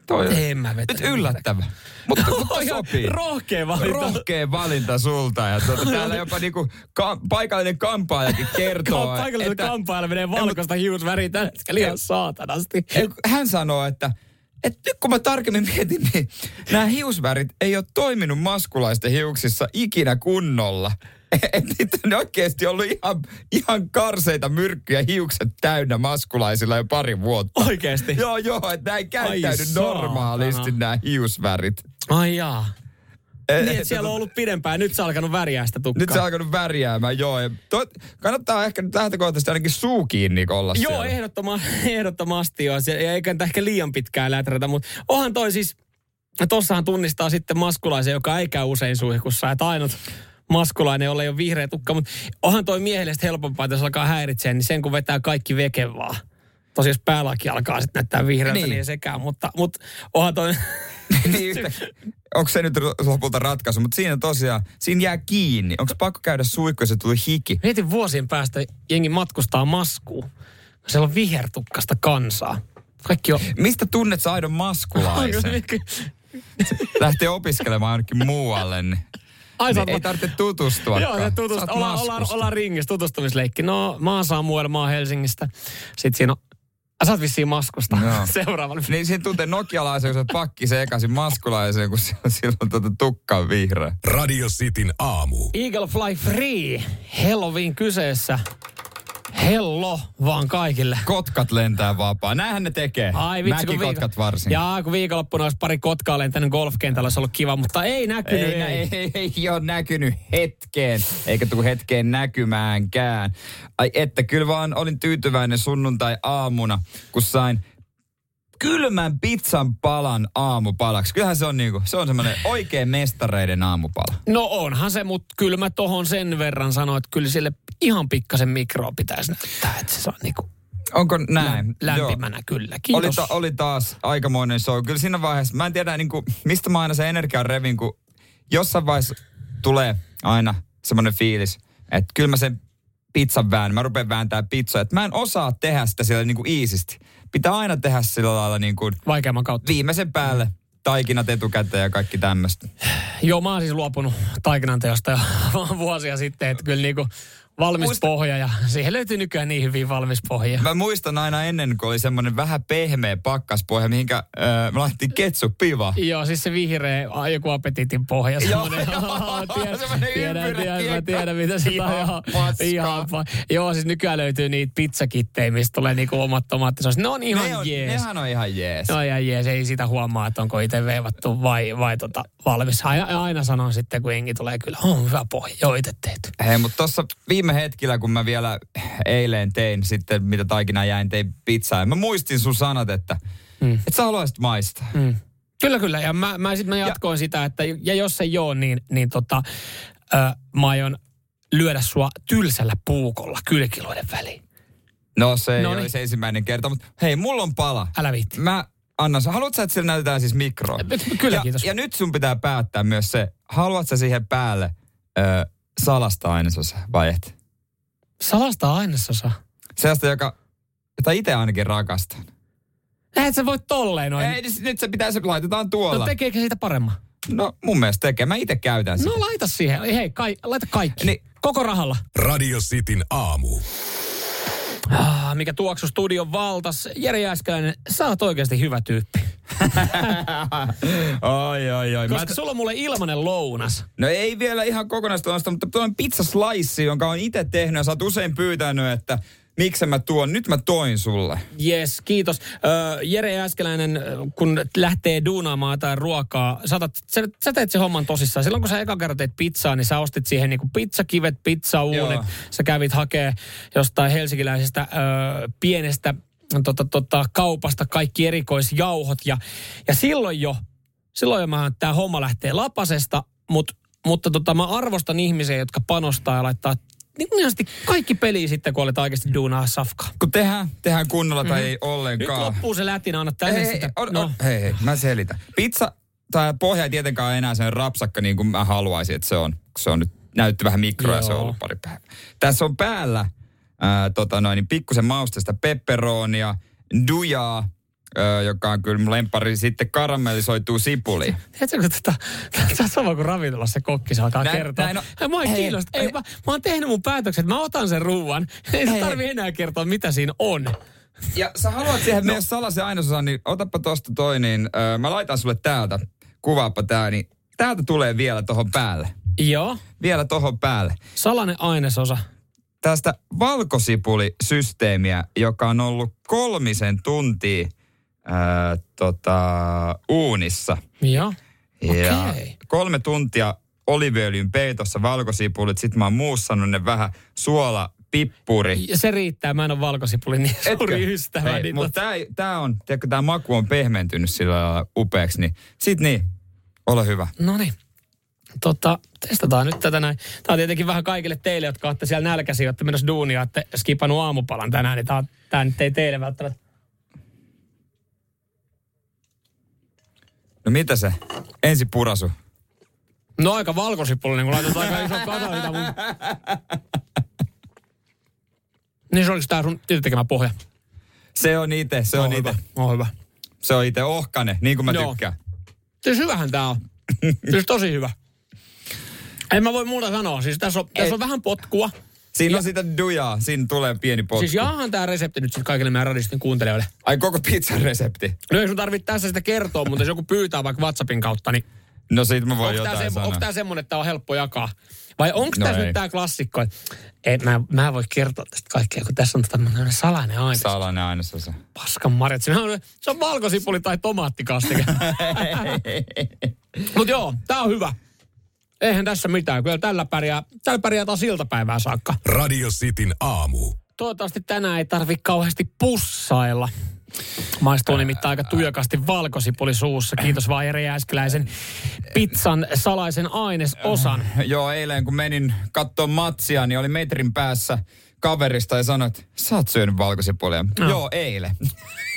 Toi en mä Nyt yllättävä. Mutta, mutta sopii. Rohkea valinta. Rohkea valinta sulta. Ja tuota, täällä jopa niinku ka- paikallinen kampaajakin kertoo. Ka- paikallinen että, kampaaja menee valkoista hiusväriä tällä hetkellä ihan saatanasti. Hän sanoo, että et nyt kun mä tarkemmin mietin, niin nämä hiusvärit ei ole toiminut maskulaisten hiuksissa ikinä kunnolla. Että ne oikeasti ollut ihan, ihan karseita myrkkyjä hiukset täynnä maskulaisilla jo pari vuotta. Oikeasti? joo, joo, että näin käyttäydy normaalisti nämä hiusvärit. Ai jaa. Eh, niin, että siellä on ollut pidempään. Nyt se on alkanut värjää sitä tukkaa. Nyt se on alkanut värjäämään, joo. Ja to, kannattaa ehkä nyt lähtökohtaisesti ainakin suu kiinni olla Joo, siellä. Ehdottoma, ehdottomasti joo. Se, ja eikä ehkä liian pitkään läträtä, mutta onhan toi siis... Tossahan tunnistaa sitten maskulaisen, joka ei käy usein suihkussa. Että ainut maskulainen, jolla ei ole vihreä tukka. Mutta onhan toi miehelle helpompaa, että jos alkaa häiritseä, niin sen kun vetää kaikki veke vaan. Tosi jos päälaki alkaa sitten näyttää vihreältä, niin, niin sekään. Mutta, mutta onhan toi... niin onko se nyt lopulta ratkaisu, mutta siinä tosiaan, siinä jää kiinni. Onko pakko käydä suihku, se tuli hiki? Mietin vuosien päästä jengi matkustaa maskuun. Siellä on vihertukkasta kansaa. Kaikki on... Mistä tunnet sä aidon maskulaisen? Lähtee opiskelemaan ainakin muualle, niin Ai, niin ei tarvitse tutustua. Joo, se tutustua. Olla, olla, olla ringissä, tutustumisleikki. No, mä oon Samuel, mä oon Helsingistä. Sitten siinä on Sä oot vissiin maskusta no. seuraavalla. Niin siinä tuntee nokialaisen, kun sä pakki sekaisin maskulaisen, kun silloin tuota tukka vihreä. Radio Cityn aamu. Eagle Fly Free. Halloween kyseessä. Hello vaan kaikille. Kotkat lentää vapaa. Näinhän ne tekee. Ai vitsi, kun kotkat varsin. Jaa, kun viikonloppuna olisi pari kotkaa lentänyt golfkentällä, olisi ollut kiva, mutta ei näkynyt. Ei, ei, ei, ei, ei ole näkynyt hetkeen, eikä tule hetkeen näkymäänkään. Ai että, kyllä vaan olin tyytyväinen sunnuntai-aamuna, kun sain kylmän pizzan palan aamupalaksi. Kyllähän se on niinku, se on semmoinen oikein mestareiden aamupala. No onhan se, mutta kyllä mä tohon sen verran sanoin, että kyllä sille ihan pikkasen mikroa pitäisi näyttää, että se on niinku Onko näin? Lämpimänä Joo. kyllä. Kiitos. Oli, ta, oli taas aikamoinen show. Kyllä siinä vaiheessa, mä en tiedä niin kuin, mistä mä aina se energian revin, kun jossain vaiheessa tulee aina semmoinen fiilis, että kyllä mä sen pizzan vään, mä rupean vääntää pizzaa. Että mä en osaa tehdä sitä siellä niin kuin iisisti pitää aina tehdä sillä lailla niin kuin Vaikeamman kautta. Viimeisen päälle taikinat etukäteen ja kaikki tämmöistä. Joo, mä oon siis luopunut taikinanteosta jo vuosia sitten, että kyllä niinku valmis Muista- pohja ja siihen löytyy nykyään niin hyvin valmis pohja. Mä muistan aina ennen, kun oli semmoinen vähän pehmeä pakkaspohja, mihinkä äh, me laitettiin ketsuppia vaan. Joo, siis se vihreä, joku apetitin pohja. Joo, semmoinen. tiedän, tiedän, mä tiedän, mitä se Ihan on. Ihan, ihan, Joo, siis nykyään löytyy niitä pizzakittejä, mistä tulee niinku omat tomaattisoosit. Ne on ihan ne on, jees. Nehän on ihan jees. No ja jees, ei sitä huomaa, että onko itse veivattu vai, vai tota, valmis. Aina, aina sanon sitten, kun jengi tulee kyllä, on hyvä pohja, joo itse tehty. Hei, mutta tuossa viime hetkellä, kun mä vielä eilen tein sitten, mitä taikina jäin, tein pizzaa. Ja mä muistin sun sanat, että mm. et sä haluaisit maistaa. Mm. Kyllä, kyllä. Ja mä, mä, sit mä jatkoin ja. sitä, että ja jos ei ole, niin, niin tota, ö, mä aion lyödä sua tylsällä puukolla kylkiluiden väliin. No se ei Noniin. olisi ensimmäinen kerta, mutta hei, mulla on pala. Älä viitti. Mä annan, haluatko sä, että sillä näytetään siis mikroon? Kyllä, ja, kiitos. Ja nyt sun pitää päättää myös se, haluatko sä siihen päälle ö, salasta ainesosa vai et? Salasta ainesosa. Sellaista, joka, jota itse ainakin rakastan. Eihän sä voi tolleen noin. Ei, nyt- nyt se pitää, se laitetaan tuolla. no tekeekö siitä paremman? No mun mielestä tekee. Mä itse käytän sitä. No laita siihen. Hei, kai, laita kaikki. Niin. Koko rahalla. Radio Cityn aamu. Ah, mikä tuoksu studion valtas. Jere Jääskäläinen, sä oot oikeasti hyvä tyyppi. Oi, oi, oi. Mä Koska sulla on mulle ilmanen lounas. No ei vielä ihan kokonaista, mutta tuo on pizza slice, jonka on itse tehnyt ja sä oot usein pyytänyt, että miksi mä tuon. Nyt mä toin sulle. Yes, kiitos. Ö, Jere Jääskeläinen, ö, kun lähtee duunaamaan jotain ruokaa, sä, otat, sä, sä teet sen homman tosissaan. Silloin kun sä eka kerran teit pizzaa, niin sä ostit siihen niinku pizzakivet, pizzauunit. Joo. Sä kävit hakee jostain helsinkiläisestä ö, pienestä tota, tota, kaupasta kaikki erikoisjauhot. Ja, ja silloin jo, silloin jo mä, tämä homma lähtee lapasesta, mut, mutta tota, mä arvostan ihmisiä, jotka panostaa ja laittaa niin kuin kaikki peliä sitten, kun olet oikeasti duunaa safkaa. Kun tehdään, tehdään kunnolla tai ei Nyt ollenkaan. loppuu se lätinä, anna tänne hei, sitä. on, no. on, hei, hei, mä selitän. Pizza, tai pohja ei tietenkään ole enää sen rapsakka niin kuin mä haluaisin, että se on. Se on nyt, näytti vähän mikroa ja se on ollut pari päivää. Tässä on päällä ää, tota noin, niin pikkusen mausteista pepperonia, dujaa, ää, joka on kyllä mun lemppari, sitten karamellisoituu sipuli. Tiedätkö, kun tota, sä oot sama kuin ravintolassa se kokki, se alkaa Näin- kertoa. näin on. Hei, mua ei Hei, kiinnosta. Ei, hei. mä, mä oon tehnyt mun päätökset, mä otan sen ruuan. Ei se Hei. tarvi enää kertoa, mitä siinä on. Ja sä haluat siihen no. myös salaisen ainesosan, niin otapa tosta toi, niin öö, mä laitan sulle täältä, kuvaappa tää, niin täältä tulee vielä tohon päälle. Joo, Vielä tohon päälle. salainen ainesosa. Tästä valkosipulisysteemiä, joka on ollut kolmisen tuntia öö, tota, uunissa. Joo. Ja Okei. kolme tuntia oliviöljyn peitossa valkosipulit, sit mä oon muussannut ne vähän suola, pippuri. Ja se riittää, mä en ole valkosipulin niin suuri ystävä. Niin mutta tää, tää on, tiedätkö, tää maku on pehmentynyt sillä lailla upeaksi, niin sit niin, ole hyvä. No niin. Tota, testataan nyt tätä näin. Tämä on tietenkin vähän kaikille teille, jotka olette siellä nälkäisiä, olette menossa duunia, olette skipannut aamupalan tänään, niin tämä, tämä nyt ei teille välttämättä. No mitä se? Ensi purasu. No aika valkosipullinen, kun laitat aika iso kasa sitä mun... Niin se oliko tää sun itse tekemä pohja? Se on itse, se on hyvä. itse. On hyvä. Se on itse ohkane, niin kuin mä Joo. tykkään. Siis hyvähän tää on. siis tosi hyvä. En mä voi muuta sanoa. Siis tässä on, tässä on vähän potkua. Siinä Ja- on sitä dujaa, siinä tulee pieni potku. Siis jaahan tää resepti nyt sitten kaikille meidän radistin kuuntelijoille. Ai koko pizzan resepti. No ei sun tarvitse tässä sitä kertoa, mutta jos joku pyytää vaikka WhatsAppin kautta, niin No siitä mä voin onko jotain tää, sanoa. onko tää semmonen, että on helppo jakaa? Vai onko No tässä ei. nyt tää klassikko, että ei, mä, mä en voi kertoa tästä kaikkea, kun tässä on tämmöinen salainen aine. Salainen ainesosa. Paskan marjat. Se on, se on valkosipuli tai tomaattikastike. Mutta joo, tää on hyvä. Eihän tässä mitään. Kyllä tällä pärjää, tällä pärjää taas iltapäivää saakka. Radio Cityn aamu. Toivottavasti tänään ei tarvi kauheasti pussailla. Maistuu nimittäin aika tujakasti valkosipuli suussa. Kiitos vaan Jere Jääskeläisen pizzan salaisen ainesosan. Joo, eilen kun menin katsoa matsia, niin oli metrin päässä kaverista ja sanoi, että sä oot syönyt valkosipulia. No. Joo, eilen.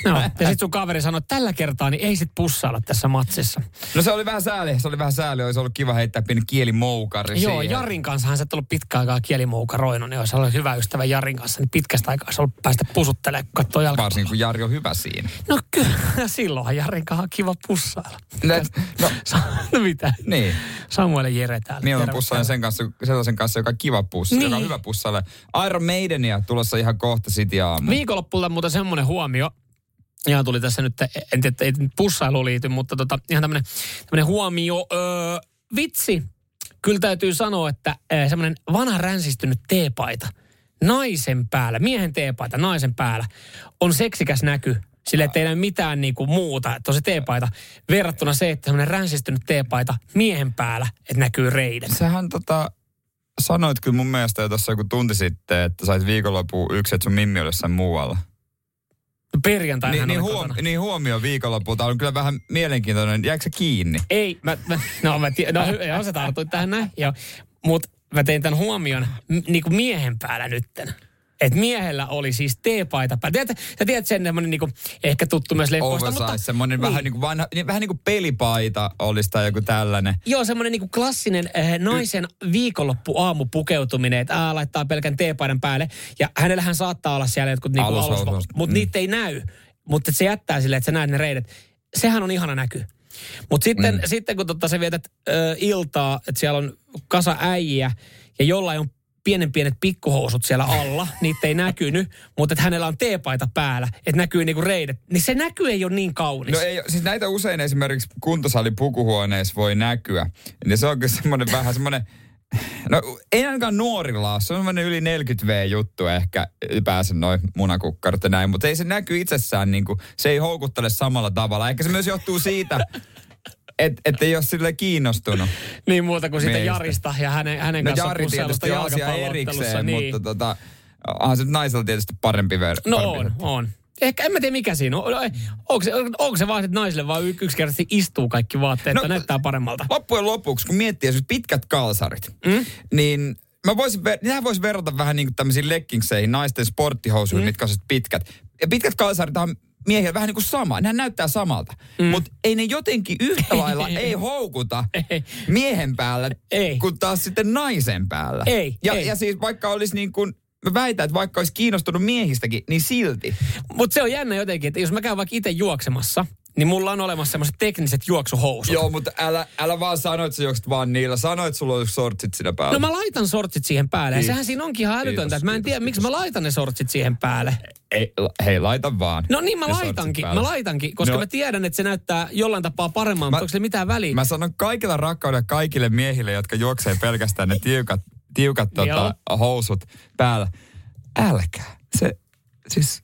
No, ja sitten sun kaveri sanoi, että tällä kertaa niin ei sit pussailla tässä matsissa. No se oli vähän sääli, se oli vähän sääli, olisi ollut kiva heittää pieni kielimoukari Joo, siihen. Jarin kanssa hän et ollut pitkä aikaa kielimoukaroinut, niin olisi ollut hyvä ystävä Jarin kanssa, niin pitkästä aikaa olisi ollut päästä pusuttelemaan, kun katsoo jalkapalloa. Varsinkin kun Jari on hyvä siinä. No Kyllä, silloinhan Jarin kanssa on kiva pussailla. No, no, no mitä? niin. Samuel Jere täällä. Terve, pussailen terve. sen kanssa, sellaisen kanssa, joka on kiva pussa, Niin. joka on hyvä pussaille. Iron Maidenia tulossa ihan kohta City aamu. Viikonloppuilla muuten semmoinen huomio, ihan tuli tässä nyt, en tiedä, ei nyt pussailuun liity, mutta tota, ihan tämmöinen, huomio. Öö, vitsi, kyllä täytyy sanoa, että äh, semmoinen vanha ränsistynyt teepaita naisen päällä, miehen teepaita naisen päällä, on seksikäs näky. Sille ei näy mitään niinku muuta, että on se teepaita, verrattuna se, että semmoinen ränsistynyt teepaita miehen päällä, että näkyy reidet. Sähän tota, sanoit kyllä mun mielestä jo tuossa joku tunti sitten, että sait viikonloppuun yksi, että sun mimmi oli jossain muualla. Perjantaina Niin, niin, huom, niin huomio viikonlopulta on kyllä vähän mielenkiintoinen. Jääkö se kiinni? Ei, mä, mä, no mä tiedän, no hyvä, joo, sä tartuit tähän näin, joo. Mutta mä tein tämän huomion m- niinku miehen päällä nytten. Että miehellä oli siis teepaita päällä. Tiedät, sä tiedät sen semmoinen niinku, ehkä tuttu myös leffoista, Oversize, mutta... semmoinen niin. vähän niin kuin vanha, niin, vähän niin kuin pelipaita olisi tai joku tällainen. Joo, semmoinen niinku klassinen äh, naisen viikonloppu aamu pukeutuminen, että ää, laittaa pelkän teepaidan päälle. Ja hänellähän saattaa olla siellä jotkut niinku Alus- alus, alus- mutta mm. niitä ei näy. Mutta se jättää silleen, että sä näet ne reidet. Sehän on ihana näky. Mutta sitten, mm. sitten kun totta, sä vietät ö, iltaa, että siellä on kasa äijiä ja jollain on pienen pienet pikkuhousut siellä alla, niitä ei näkynyt, mutta että hänellä on teepaita päällä, että näkyy niinku reidet, niin se näky ei ole niin kaunis. No ei, siis näitä usein esimerkiksi kuntosalin pukuhuoneessa voi näkyä. Niin se on kyllä semmoinen vähän semmoinen, no ei ainakaan nuorilla ole, se on semmoinen yli 40V-juttu ehkä ylipäänsä noin munakukkarat ja näin, mutta ei se näky itsessään niin kuin, se ei houkuttele samalla tavalla. Ehkä se myös johtuu siitä, että et ei ole sille kiinnostunut. Niin muuta kuin sitten. Jarista ja hänen, hänen No kanssaan Jari tietysti on asia erikseen, niin. mutta tota, onhan se naisella tietysti parempi ver- No parempi on, on. Ehkä en mä tiedä mikä siinä on. Onko se, onko se vaan, että naisille vaan yksinkertaisesti istuu kaikki vaatteet, No, että näyttää paremmalta? Loppujen lopuksi, kun miettii esimerkiksi pitkät kalsarit, mm? niin mä voisin, ver- niitä voisi verrata vähän niin kuin tämmöisiin leggingseihin, naisten sporttihousuihin, mm. mitkä on pitkät. Ja pitkät kalsarit on miehillä vähän niin kuin sama. Nehän näyttää samalta. Mm. Mutta ei ne jotenkin yhtä lailla ei houkuta Ei. miehen päällä, Ei. kuin taas sitten naisen päällä. Ei, Ja, ei. ja siis vaikka olisi niin kuin, mä väitän, että vaikka olisi kiinnostunut miehistäkin, niin silti. Mutta se on jännä jotenkin, että jos mä käyn vaikka itse juoksemassa, niin mulla on olemassa semmoiset tekniset juoksuhousut. Joo, mutta älä, älä vaan sano, että sä juokset vaan niillä. Sano, että sulla on sortsit siinä päällä. No mä laitan sortsit siihen päälle. Ja Kiitos. sehän siinä onkin ihan älytöntä, Kiitos, että mä en kiitos, tiedä, miksi mä laitan ne sortsit siihen päälle. Ei, hei, laita vaan. No niin mä ne laitankin, mä laitankin, koska No. mä tiedän, että se näyttää jollain tapaa paremmin, mutta onko sillä mitään väliä? Mä sanon kaikilla rakkaudella kaikille miehille, jotka juoksee pelkästään ne tiukat, tiukat tota, housut päällä. Älkää. Se, siis...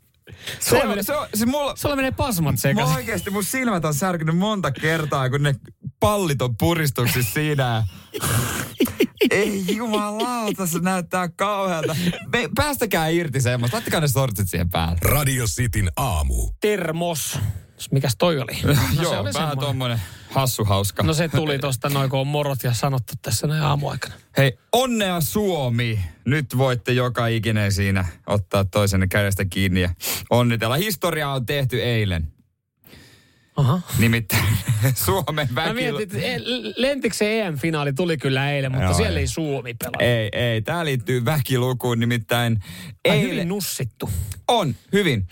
Se, Se on, menee- se, se mulla, Sulla menee pasmat Mä sekaisin. oikeesti, mun silmät on särkynyt monta kertaa, kun ne pallit on puristuksissa siinä. Ei jumalauta, se näyttää kauhealta. Me, päästäkää irti semmoista. Laittakaa ne sortsit siihen päälle. Radio Cityn aamu. Termos. Mikäs toi oli? No, se Joo, oli vähän tommonen hassu hauska. No se tuli tosta noin, kun on morot ja sanottu tässä näin aamuaikana. Hei, onnea Suomi! Nyt voitte joka ikinen siinä ottaa toisenne kädestä kiinni ja onnitella. Historia on tehty eilen. Aha. Nimittäin Suomen Mä väki... mietin, että e- lentikö se EM-finaali tuli kyllä eilen, mutta Joo, siellä ei. ei Suomi pelaa. Ei, ei. Tää liittyy väkilukuun, nimittäin Tai eilen... hyvin nussittu. On, hyvin.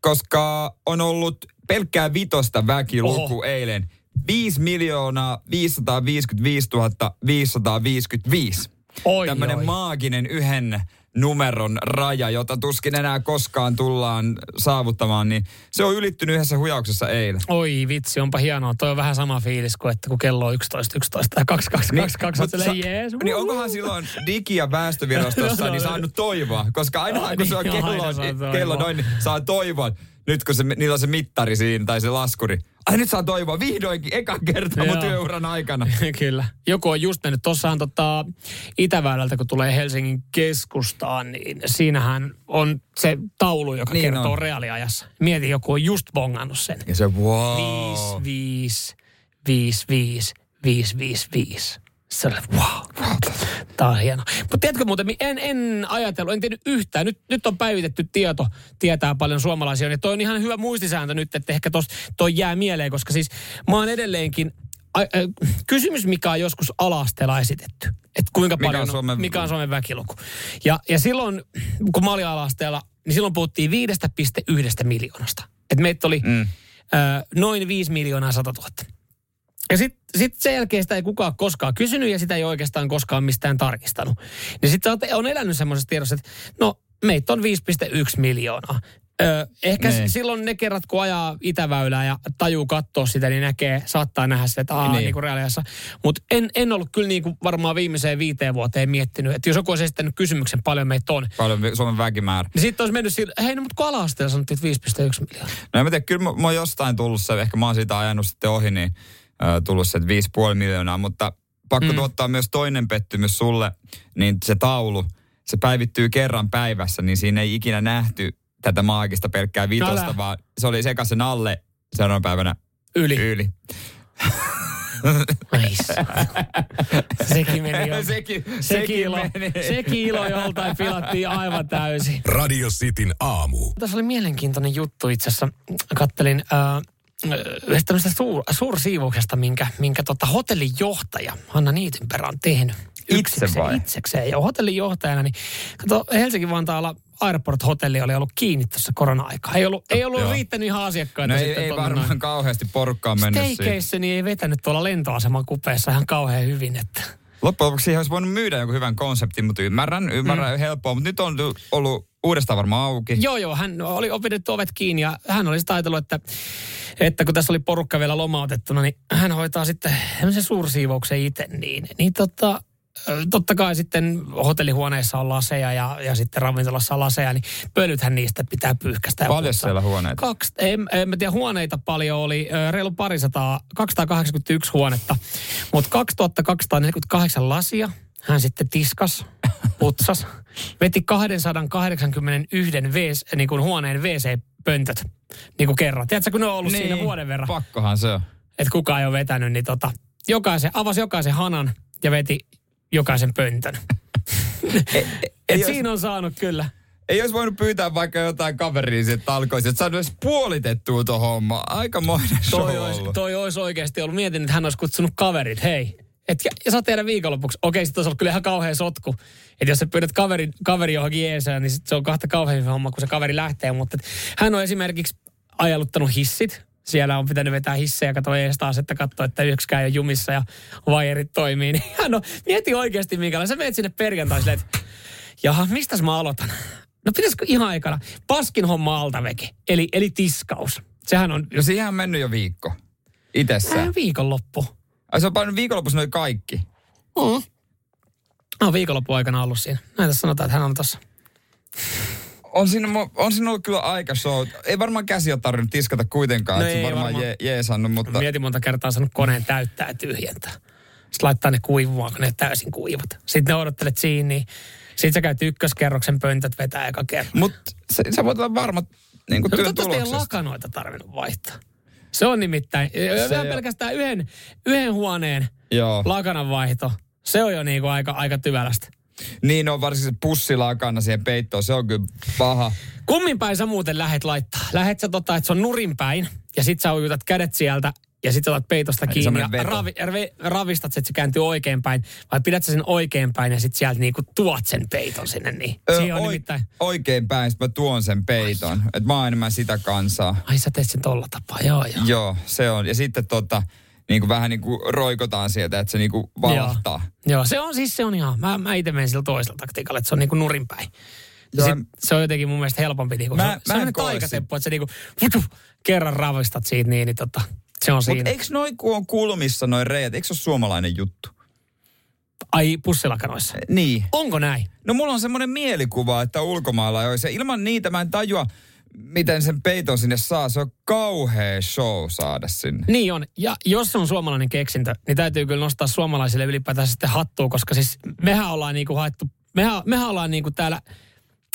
Koska on ollut pelkkää vitosta väkiluku Oho. eilen. 5 miljoonaa 555 555. Oi, Tämmöinen oi. maaginen yhden numeron raja, jota tuskin enää koskaan tullaan saavuttamaan, niin se on ylittynyt yhdessä huijauksessa eilen. Oi vitsi, onpa hienoa. Toi on vähän sama fiilis kuin, että kun kello on 11, 11 tai 2, 2, 2, 2, Mut niin, sa- jees. niin onkohan silloin digi- ja väestövirastossa No, niin saanut toivoa? Koska aina Ai kun se on niin, kello, toivoa. kello noin, niin saa toivoa. Nyt kun se, niillä on se mittari siinä tai se laskuri. Ai nyt saa toivoa vihdoinkin ekan kertaa mun työuran aikana. Kyllä. Joku on just mennyt. Tossahan tota, Itäväylältä, kun tulee Helsingin keskustaan, niin siinähän on se taulu, joka Niin kertoo on. reaaliajassa. Mieti, joku on just bongannut sen. Ja se wow. 5, 5, 5, 5, 5, 5, 5. Se oli, wow. Tämä on hieno. Mutta tiedätkö muuten, en, en ajatellut, en tiennyt yhtään. Nyt, nyt on päivitetty tieto, tietää paljon suomalaisia. Ja toi on ihan hyvä muistisääntö nyt, että ehkä tos, toi jää mieleen, koska siis mä oon edelleenkin... A, ä, kysymys, mikä on joskus ala-asteella esitetty. Että kuinka Mikä on paljon Suomen- mikä on Suomen väkiluku. Ja, ja silloin, kun mä olin ala-asteella, niin silloin puhuttiin 5,1 miljoonasta. Että meitä oli, mm. noin 5 miljoonaa 100 000. Ja sitten sit sen jälkeen sitä ei kukaan koskaan kysynyt ja sitä ei oikeastaan koskaan mistään tarkistanut. Niin sitten on elänyt semmoisessa tiedossa, että no meitä on 5,1 miljoonaa. Ö, ehkä niin. silloin ne kerrat, kun ajaa Itäväylää ja tajuu katsoa sitä, niin näkee, saattaa nähdä sitä, että aah, niin. niin reaaliassa. Mutta en, en ollut kyllä niin kuin varmaan viimeiseen viiteen vuoteen miettinyt, että jos joku olisi esittänyt kysymyksen, paljon meitä on. Paljon Suomen väkimäärä. Niin sitten olisi mennyt sille, hei no mutta kun ala-asteella sanottiin, että 5,1 miljoonaa. No en mä tiedä, kyllä mä, mä oon jostain tullut se, ehkä mä oon siitä ajanut sitten ohi, niin tullut se, että 5,5 miljoonaa, mutta pakko mm. tuottaa myös toinen pettymys sulle, niin se taulu, se päivittyy kerran päivässä, niin siinä ei ikinä nähty tätä maagista pelkkää vitosta, Älä. vaan se oli sekasen alle seuraavana päivänä yli. yli. sekin meni jo. Sekin, sekin, sekin, ilo, meni. sekin ilo joltain pilattiin aivan täysin. Radio Cityn aamu. Tässä oli mielenkiintoinen juttu itse asiassa. Kattelin äh, tämmöisestä suur, suursiivuksesta, minkä, minkä tota hotellijohtaja Hanna Niitynperä on tehnyt. Itse vai? Itsekseen. Ja hotellijohtajana, niin kato, Helsinki-Vantaalla Airport-hotelli oli ollut kiinni tuossa korona-aikaa. Ei ollut, ei ollut riittänyt ihan asiakkaita. No ei, ei varmaan noin. kauheasti porukkaa mennyt niin ei vetänyt tuolla lentoaseman kupeessa ihan kauhean hyvin, että... Loppujen lopuksi siihen olisi voinut myydä jonkun hyvän konseptin, mutta ymmärrän, ymmärrän mm. helppoa. Mutta nyt on ollut uudestaan varmaan auki. Joo, joo. Hän oli opettu ovet kiinni ja hän olisi ajatellut, että, että kun tässä oli porukka vielä lomautettuna, niin hän hoitaa sitten sen suursiivouksen itse. Niin, niin tota, totta kai sitten hotellihuoneissa on laseja ja, ja sitten ravintolassa on laseja, niin pölythän niistä pitää pyyhkästä. Paljon siellä huoneita? Kaksi, en, en mä tiedä, huoneita paljon oli, reilu parisataa, 281 huonetta, mutta 2248 lasia, hän sitten tiskas, putsas, veti 281 WC, niin kuin huoneen WC-pöntöt, niin kuin kerran. Tiedätkö, kun ne on ollut niin, siinä vuoden verran? pakkohan se on. Että kukaan ei ole vetänyt, niin tota, jokaisen, avasi jokaisen hanan ja veti jokaisen pöntön. et, et siinä on saanut kyllä. Ei olisi voinut pyytää vaikka jotain kaveria sitten talkoisi, että saanut edes puolitettua tuohon homma. Aikamoinen show toi olisi, toi olisi oikeasti ollut. Mietin, että hän olisi kutsunut kaverit. Hei, et, ja, ja saa tehdä viikonlopuksi. Okei, sitten olisi ollut kyllä ihan kauhean sotku. Että jos sä pyydät kaveri, kaveri johonkin jeesään, niin sit se on kahta kauhean homma, kun se kaveri lähtee. Mutta hän on esimerkiksi ajaluttanut hissit siellä on pitänyt vetää hissejä, kato ees taas, että katsoo, että yksikään ei ole jumissa ja vaijerit toimii. Niin on, mieti oikeasti minkälainen. Sä menet sinne perjantai että jaha, mistä mä aloitan? No pitäisikö ihan aikana? Paskin homma alta veke, eli, eli tiskaus. Sehän on... No siihen on mennyt jo viikko. Itessään. Äh, viikonloppu. Ai se on painut viikonlopussa noin kaikki? Mm. No, viikonloppu aikana ollut siinä. Näitä sanotaan, että hän on tuossa on siinä, on siinä ollut kyllä aika show. Ei varmaan käsi ole tarvinnut tiskata kuitenkaan, no se varmaan, varmaan. Je, jeesannut, mutta... Mietin monta kertaa sanonut koneen täyttää ja tyhjentää. Sitten laittaa ne kuivumaan, kun ne täysin kuivat. Sitten ne odottelet siinä, niin sitten sä käyt ykköskerroksen pöntöt vetää eka kerran. Mutta sä voit olla varma niin kuin no, työn tuloksesta. ei lakanoita tarvinnut vaihtaa. Se on nimittäin, se on pelkästään yhden, yhden huoneen Joo. lakanan vaihto. Se on jo niinku aika, aika tyvälästä. Niin on varsinkin se pussilakana siihen peittoon, se on kyllä paha. Kummin päin sä muuten lähet laittaa? Lähet sä tota, että se on nurin päin ja sit sä ujutat kädet sieltä ja sit sä otat peitosta kiinni ja ravi, ravi, ravistat, että se kääntyy oikein päin. Vai pidät sä sen oikein päin ja sit sieltä niinku tuot sen peiton sinne niin? Öö, on oi, nimittäin... Oikein päin, mä tuon sen peiton. Että mä oon enemmän sitä kansaa. Ai sä teet sen tolla tapaa, joo joo. Joo, se on. Ja sitten tota, niin kuin vähän niin kuin roikotaan sieltä, että se niin kuin valahtaa. Joo. Joo, se on siis se on ihan, mä, mä itse menen sillä toisella taktiikalla, että se on niin kuin nurinpäin. Joo, sit, se on jotenkin mun mielestä helpompi. Niin kuin, mä, se, mä se on taikateppu, että se niin kuin, vutu, kerran ravistat siitä niin, niin tota, se on siinä. Mutta eikö noin, kun on kulmissa noin reijät, eikö se ole suomalainen juttu? Ai pussilakanoissa? Niin. Onko näin? No mulla on semmoinen mielikuva, että ulkomailla olisi. Ilman niitä mä en tajua, miten sen peiton sinne saa. Se on kauhea show saada sinne. Niin on. Ja jos on suomalainen keksintö, niin täytyy kyllä nostaa suomalaisille ylipäätään sitten hattua, koska siis mehän ollaan niinku haettu, mehän, mehän ollaan niinku täällä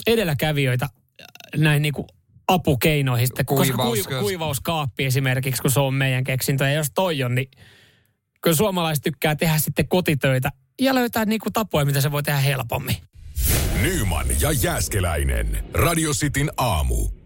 edelläkävijöitä näin niinku apukeinoihin sitten, Kuivaus, koska kuivauskaappi esimerkiksi, kun se on meidän keksintö. Ja jos toi on, niin kyllä suomalaiset tykkää tehdä sitten kotitöitä ja löytää niinku tapoja, mitä se voi tehdä helpommin. Nyman ja Jääskeläinen. Radio Cityn aamu.